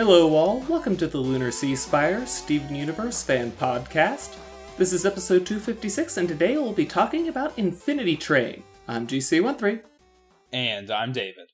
Hello, all. Welcome to the Lunar Sea Spire Steven Universe fan podcast. This is episode 256, and today we'll be talking about Infinity Train. I'm GC13. And I'm David.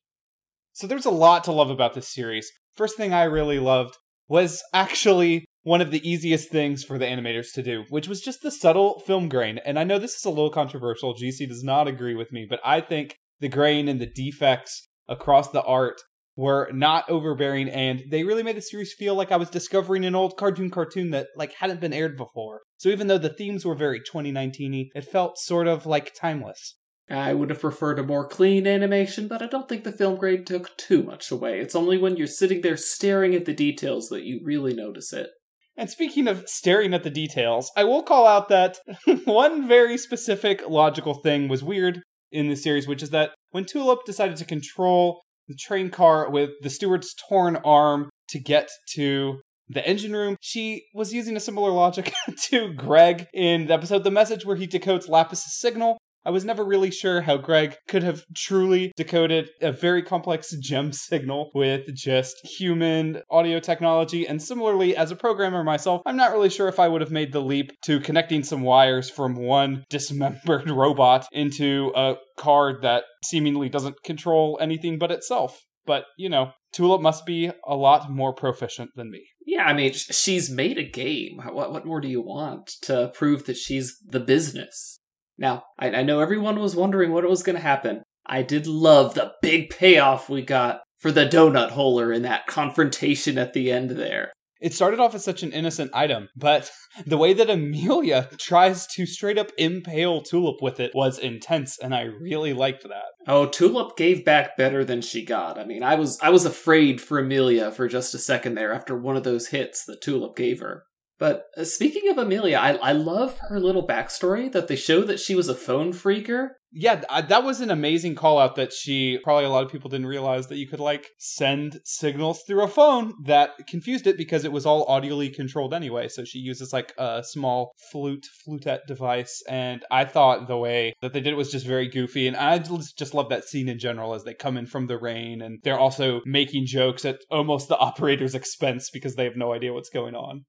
So there's a lot to love about this series. First thing I really loved was actually one of the easiest things for the animators to do, which was just the subtle film grain. And I know this is a little controversial. GC does not agree with me, but I think the grain and the defects across the art were not overbearing and they really made the series feel like I was discovering an old cartoon cartoon that like hadn't been aired before. So even though the themes were very 2019y, it felt sort of like timeless. I would have preferred a more clean animation, but I don't think the film grain took too much away. It's only when you're sitting there staring at the details that you really notice it. And speaking of staring at the details, I will call out that one very specific logical thing was weird in the series, which is that when Tulip decided to control the train car with the steward's torn arm to get to the engine room. She was using a similar logic to Greg in the episode The Message, where he decodes Lapis's signal. I was never really sure how Greg could have truly decoded a very complex gem signal with just human audio technology. And similarly, as a programmer myself, I'm not really sure if I would have made the leap to connecting some wires from one dismembered robot into a card that seemingly doesn't control anything but itself. But, you know, Tulip must be a lot more proficient than me. Yeah, I mean, she's made a game. What, what more do you want to prove that she's the business? Now, I, I know everyone was wondering what was going to happen. I did love the big payoff we got for the donut holer in that confrontation at the end there. It started off as such an innocent item, but the way that Amelia tries to straight up impale Tulip with it was intense, and I really liked that. Oh, Tulip gave back better than she got. I mean, I was I was afraid for Amelia for just a second there after one of those hits that Tulip gave her. But uh, speaking of Amelia, I, I love her little backstory that they show that she was a phone phreaker. Yeah, that was an amazing call out that she probably a lot of people didn't realize that you could like send signals through a phone that confused it because it was all audioly controlled anyway. So she uses like a small flute, flutette device. And I thought the way that they did it was just very goofy. And I just love that scene in general as they come in from the rain and they're also making jokes at almost the operator's expense because they have no idea what's going on.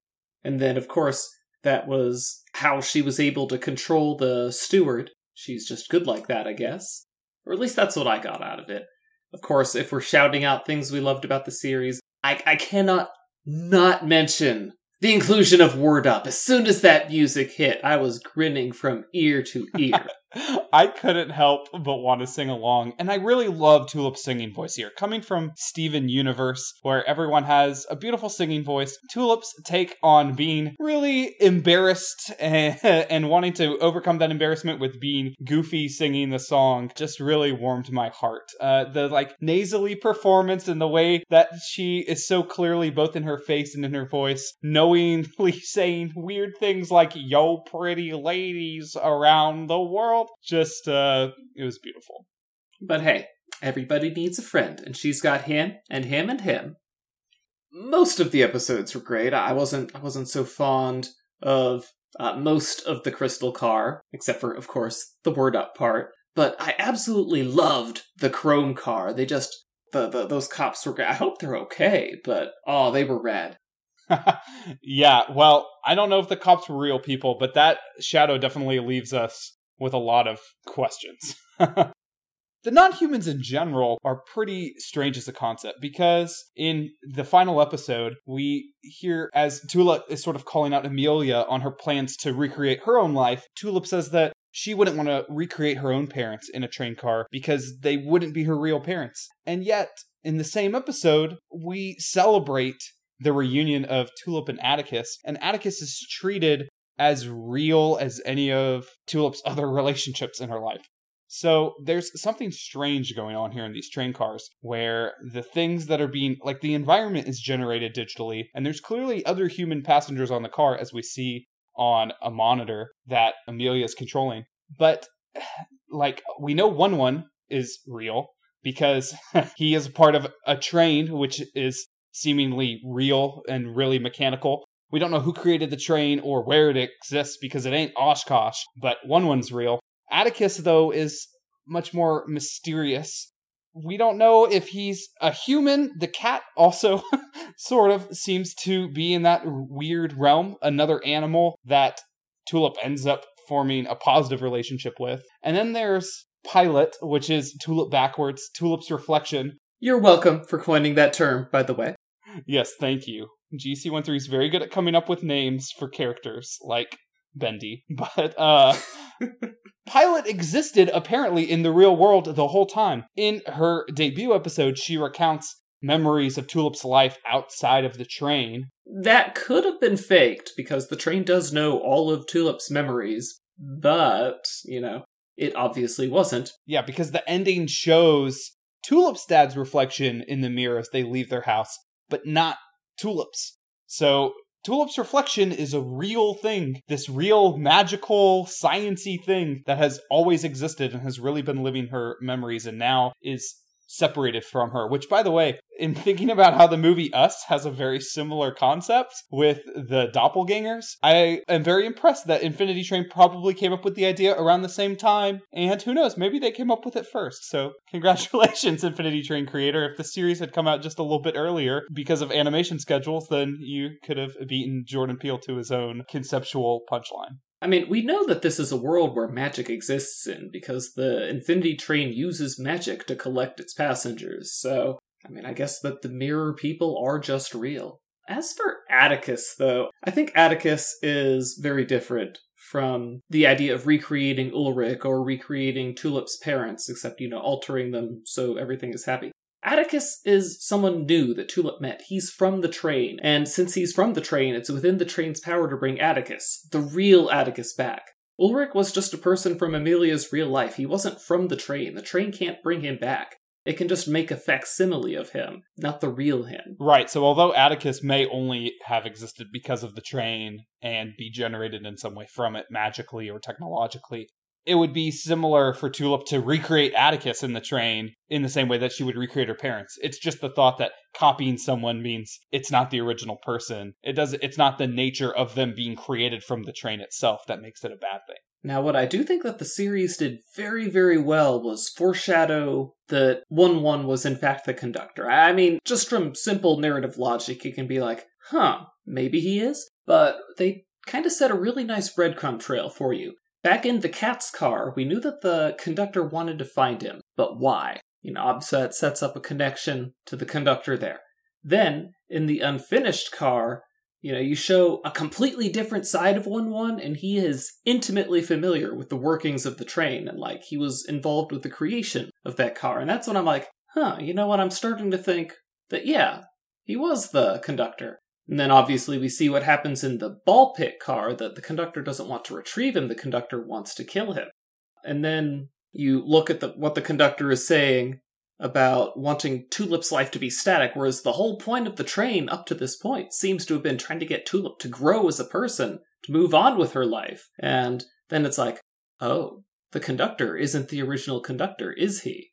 And then, of course, that was how she was able to control the steward. She's just good like that, I guess. Or at least that's what I got out of it. Of course, if we're shouting out things we loved about the series, I, I cannot not mention the inclusion of Word Up. As soon as that music hit, I was grinning from ear to ear. I couldn't help but want to sing along, and I really love Tulip's singing voice here. Coming from Steven Universe, where everyone has a beautiful singing voice, Tulip's take on being really embarrassed and, and wanting to overcome that embarrassment with being goofy singing the song just really warmed my heart. Uh, the like nasally performance and the way that she is so clearly both in her face and in her voice, knowingly saying weird things like "yo pretty ladies" around the world world. Just, uh, it was beautiful. But hey, everybody needs a friend, and she's got him and him and him. Most of the episodes were great. I wasn't, I wasn't so fond of uh, most of the Crystal Car, except for, of course, the word up part. But I absolutely loved the Chrome Car. They just, the, the those cops were great. I hope they're okay, but oh, they were rad. yeah, well, I don't know if the cops were real people, but that shadow definitely leaves us with a lot of questions. the non-humans in general are pretty strange as a concept because in the final episode we hear as Tulip is sort of calling out Amelia on her plans to recreate her own life, Tulip says that she wouldn't want to recreate her own parents in a train car because they wouldn't be her real parents. And yet, in the same episode, we celebrate the reunion of Tulip and Atticus, and Atticus is treated as real as any of Tulip's other relationships in her life. So there's something strange going on here in these train cars where the things that are being like the environment is generated digitally and there's clearly other human passengers on the car as we see on a monitor that Amelia is controlling. But like we know one one is real because he is a part of a train which is seemingly real and really mechanical we don't know who created the train or where it exists because it ain't Oshkosh, but one one's real. Atticus, though, is much more mysterious. we don't know if he's a human. The cat also sort of seems to be in that weird realm, another animal that Tulip ends up forming a positive relationship with. And then there's Pilot, which is Tulip backwards, Tulip's reflection. You're welcome for coining that term, by the way. Yes, thank you. GC13 is very good at coming up with names for characters like Bendy. But uh Pilot existed apparently in the real world the whole time. In her debut episode, she recounts memories of Tulip's life outside of the train. That could have been faked because the train does know all of Tulip's memories, but, you know, it obviously wasn't. Yeah, because the ending shows Tulip's dad's reflection in the mirror as they leave their house, but not Tulip's. So Tulip's reflection is a real thing, this real magical, sciency thing that has always existed and has really been living her memories and now is separated from her. Which, by the way, in thinking about how the movie Us has a very similar concept with the doppelgangers, I am very impressed that Infinity Train probably came up with the idea around the same time. And who knows, maybe they came up with it first. So, congratulations, Infinity Train creator. If the series had come out just a little bit earlier because of animation schedules, then you could have beaten Jordan Peele to his own conceptual punchline. I mean, we know that this is a world where magic exists in because the Infinity Train uses magic to collect its passengers, so, I mean, I guess that the mirror people are just real. As for Atticus, though, I think Atticus is very different from the idea of recreating Ulrich or recreating Tulip's parents, except, you know, altering them so everything is happy. Atticus is someone new that Tulip met. He's from the train, and since he's from the train, it's within the train's power to bring Atticus, the real Atticus, back. Ulrich was just a person from Amelia's real life. He wasn't from the train. The train can't bring him back. It can just make a facsimile of him, not the real him. Right, so although Atticus may only have existed because of the train and be generated in some way from it magically or technologically, it would be similar for Tulip to recreate Atticus in the train in the same way that she would recreate her parents. It's just the thought that copying someone means it's not the original person. It does it's not the nature of them being created from the train itself that makes it a bad thing. Now, what I do think that the series did very, very well was foreshadow that 1 1 was in fact the conductor. I mean, just from simple narrative logic, you can be like, huh, maybe he is? But they kind of set a really nice breadcrumb trail for you. Back in the cat's car, we knew that the conductor wanted to find him, but why? You know, Obset sets up a connection to the conductor there. Then, in the unfinished car, you know, you show a completely different side of 1 1, and he is intimately familiar with the workings of the train, and like he was involved with the creation of that car. And that's when I'm like, huh, you know what? I'm starting to think that, yeah, he was the conductor. And then obviously we see what happens in the ball pit car that the conductor doesn't want to retrieve him, the conductor wants to kill him. And then you look at the, what the conductor is saying about wanting Tulip's life to be static, whereas the whole point of the train up to this point seems to have been trying to get Tulip to grow as a person, to move on with her life. And then it's like, oh, the conductor isn't the original conductor, is he?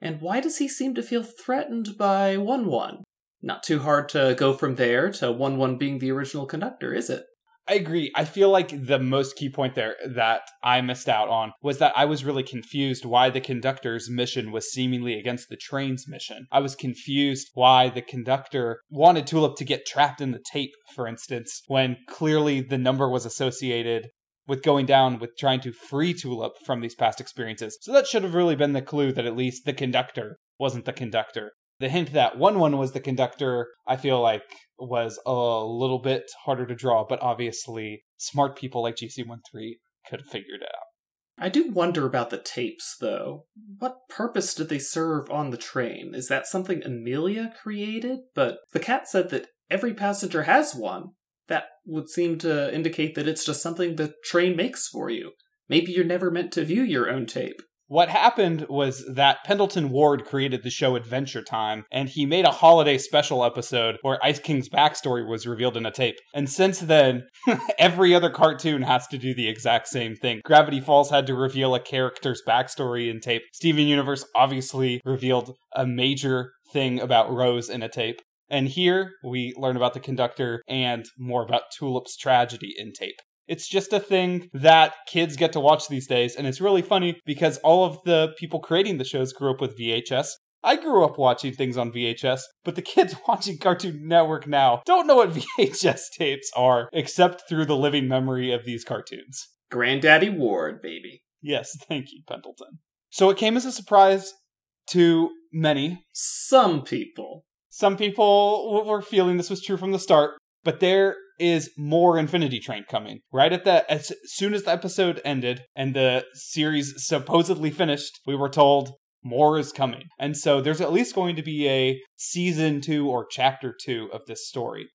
And why does he seem to feel threatened by 1 1? Not too hard to go from there to 1 1 being the original conductor, is it? I agree. I feel like the most key point there that I missed out on was that I was really confused why the conductor's mission was seemingly against the train's mission. I was confused why the conductor wanted Tulip to get trapped in the tape, for instance, when clearly the number was associated with going down with trying to free Tulip from these past experiences. So that should have really been the clue that at least the conductor wasn't the conductor the hint that 1 1 was the conductor, I feel like was a little bit harder to draw, but obviously smart people like GC13 could have figured it out. I do wonder about the tapes, though. What purpose did they serve on the train? Is that something Amelia created? But the cat said that every passenger has one. That would seem to indicate that it's just something the train makes for you. Maybe you're never meant to view your own tape. What happened was that Pendleton Ward created the show Adventure Time, and he made a holiday special episode where Ice King's backstory was revealed in a tape. And since then, every other cartoon has to do the exact same thing. Gravity Falls had to reveal a character's backstory in tape. Steven Universe obviously revealed a major thing about Rose in a tape. And here we learn about the conductor and more about Tulip's tragedy in tape. It's just a thing that kids get to watch these days. And it's really funny because all of the people creating the shows grew up with VHS. I grew up watching things on VHS, but the kids watching Cartoon Network now don't know what VHS tapes are, except through the living memory of these cartoons. Granddaddy Ward, baby. Yes, thank you, Pendleton. So it came as a surprise to many. Some people. Some people were feeling this was true from the start, but there is more Infinity Train coming. Right at the as soon as the episode ended and the series supposedly finished, we were told more is coming. And so there's at least going to be a season 2 or chapter 2 of this story.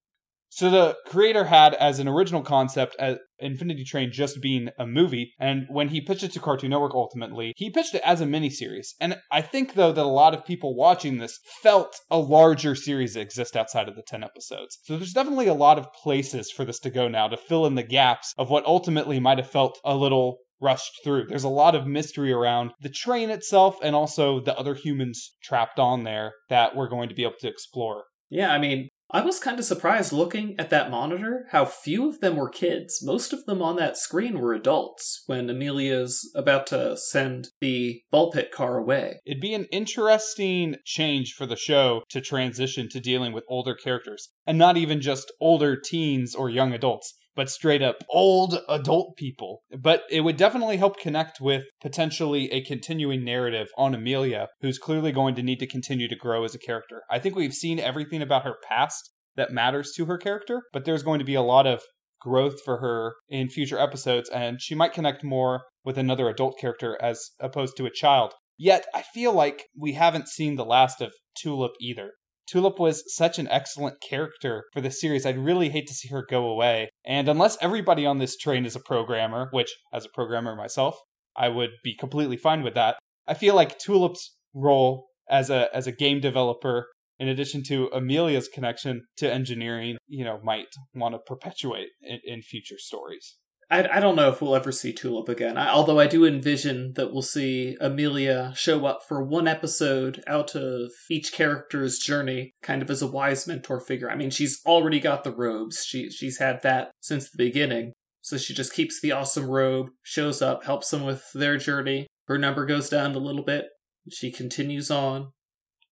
So the creator had as an original concept as Infinity Train just being a movie, and when he pitched it to Cartoon Network ultimately, he pitched it as a miniseries. And I think though that a lot of people watching this felt a larger series exist outside of the 10 episodes. So there's definitely a lot of places for this to go now to fill in the gaps of what ultimately might have felt a little rushed through. There's a lot of mystery around the train itself and also the other humans trapped on there that we're going to be able to explore. Yeah, I mean, I was kind of surprised looking at that monitor how few of them were kids. Most of them on that screen were adults when Amelia's about to send the ball pit car away. It'd be an interesting change for the show to transition to dealing with older characters and not even just older teens or young adults but straight up old adult people. But it would definitely help connect with potentially a continuing narrative on Amelia, who's clearly going to need to continue to grow as a character. I think we've seen everything about her past that matters to her character, but there's going to be a lot of growth for her in future episodes, and she might connect more with another adult character as opposed to a child. Yet, I feel like we haven't seen the last of Tulip either. Tulip was such an excellent character for the series. I'd really hate to see her go away. And unless everybody on this train is a programmer, which, as a programmer myself, I would be completely fine with that. I feel like Tulip's role as a as a game developer, in addition to Amelia's connection to engineering, you know, might want to perpetuate in, in future stories. I, I don't know if we'll ever see Tulip again. I, although I do envision that we'll see Amelia show up for one episode out of each character's journey, kind of as a wise mentor figure. I mean, she's already got the robes. She she's had that since the beginning. So she just keeps the awesome robe, shows up, helps them with their journey. Her number goes down a little bit. She continues on.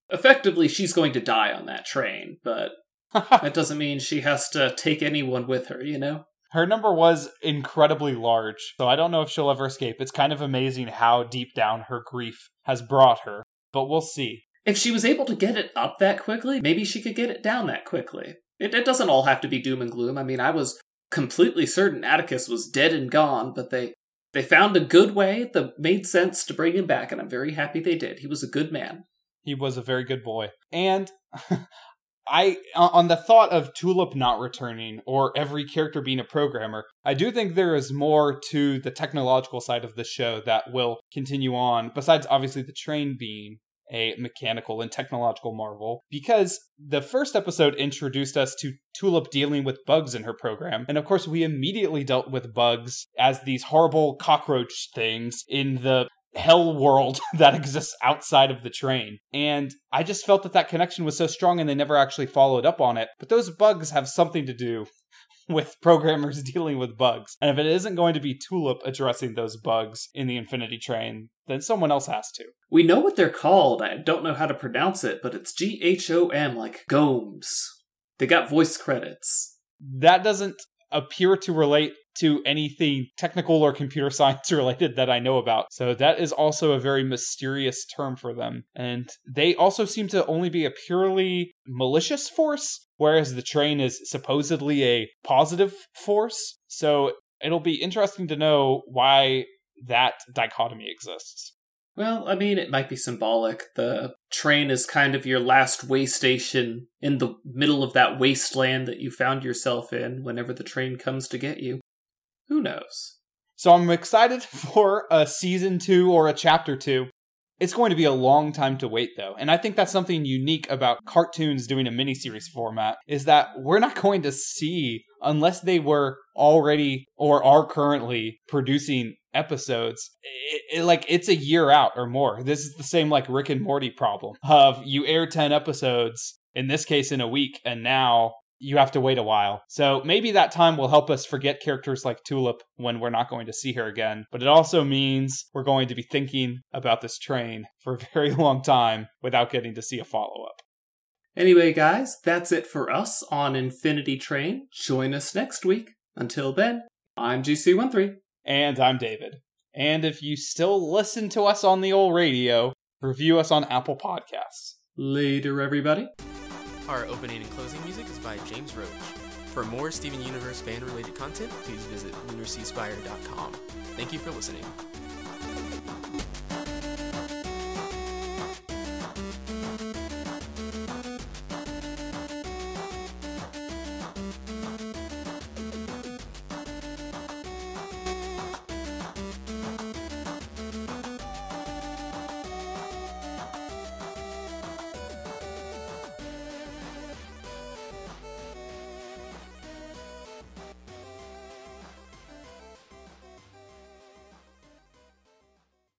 Effectively, she's going to die on that train, but that doesn't mean she has to take anyone with her, you know? Her number was incredibly large, so I don't know if she'll ever escape. It's kind of amazing how deep down her grief has brought her, but we'll see. If she was able to get it up that quickly, maybe she could get it down that quickly. It, it doesn't all have to be doom and gloom. I mean, I was completely certain Atticus was dead and gone, but they they found a good way that made sense to bring him back, and I'm very happy they did. He was a good man. He was a very good boy. And I on the thought of Tulip not returning or every character being a programmer, I do think there is more to the technological side of the show that will continue on besides obviously the train being a mechanical and technological marvel because the first episode introduced us to Tulip dealing with bugs in her program. And of course, we immediately dealt with bugs as these horrible cockroach things in the hell world that exists outside of the train. And I just felt that that connection was so strong and they never actually followed up on it. But those bugs have something to do with programmers dealing with bugs. And if it isn't going to be Tulip addressing those bugs in the Infinity Train, then someone else has to. We know what they're called. I don't know how to pronounce it, but it's G H O M, like Gomes. They got voice credits. That doesn't appear to relate to anything technical or computer science related that I know about. So that is also a very mysterious term for them. And they also seem to only be a purely malicious force, whereas the train is supposedly a positive force. So it'll be interesting to know why that dichotomy exists. Well, I mean, it might be symbolic. The train is kind of your last way station in the middle of that wasteland that you found yourself in whenever the train comes to get you. Who knows? So I'm excited for a season two or a chapter two. It's going to be a long time to wait though. And I think that's something unique about cartoons doing a miniseries format is that we're not going to see unless they were already or are currently producing episodes it, it, like it's a year out or more this is the same like rick and morty problem of you air 10 episodes in this case in a week and now you have to wait a while. So maybe that time will help us forget characters like Tulip when we're not going to see her again. But it also means we're going to be thinking about this train for a very long time without getting to see a follow up. Anyway, guys, that's it for us on Infinity Train. Join us next week. Until then, I'm GC13. And I'm David. And if you still listen to us on the old radio, review us on Apple Podcasts. Later, everybody. Our opening and closing music is by James Roach. For more Steven Universe fan related content, please visit lunarseaspire.com. Thank you for listening.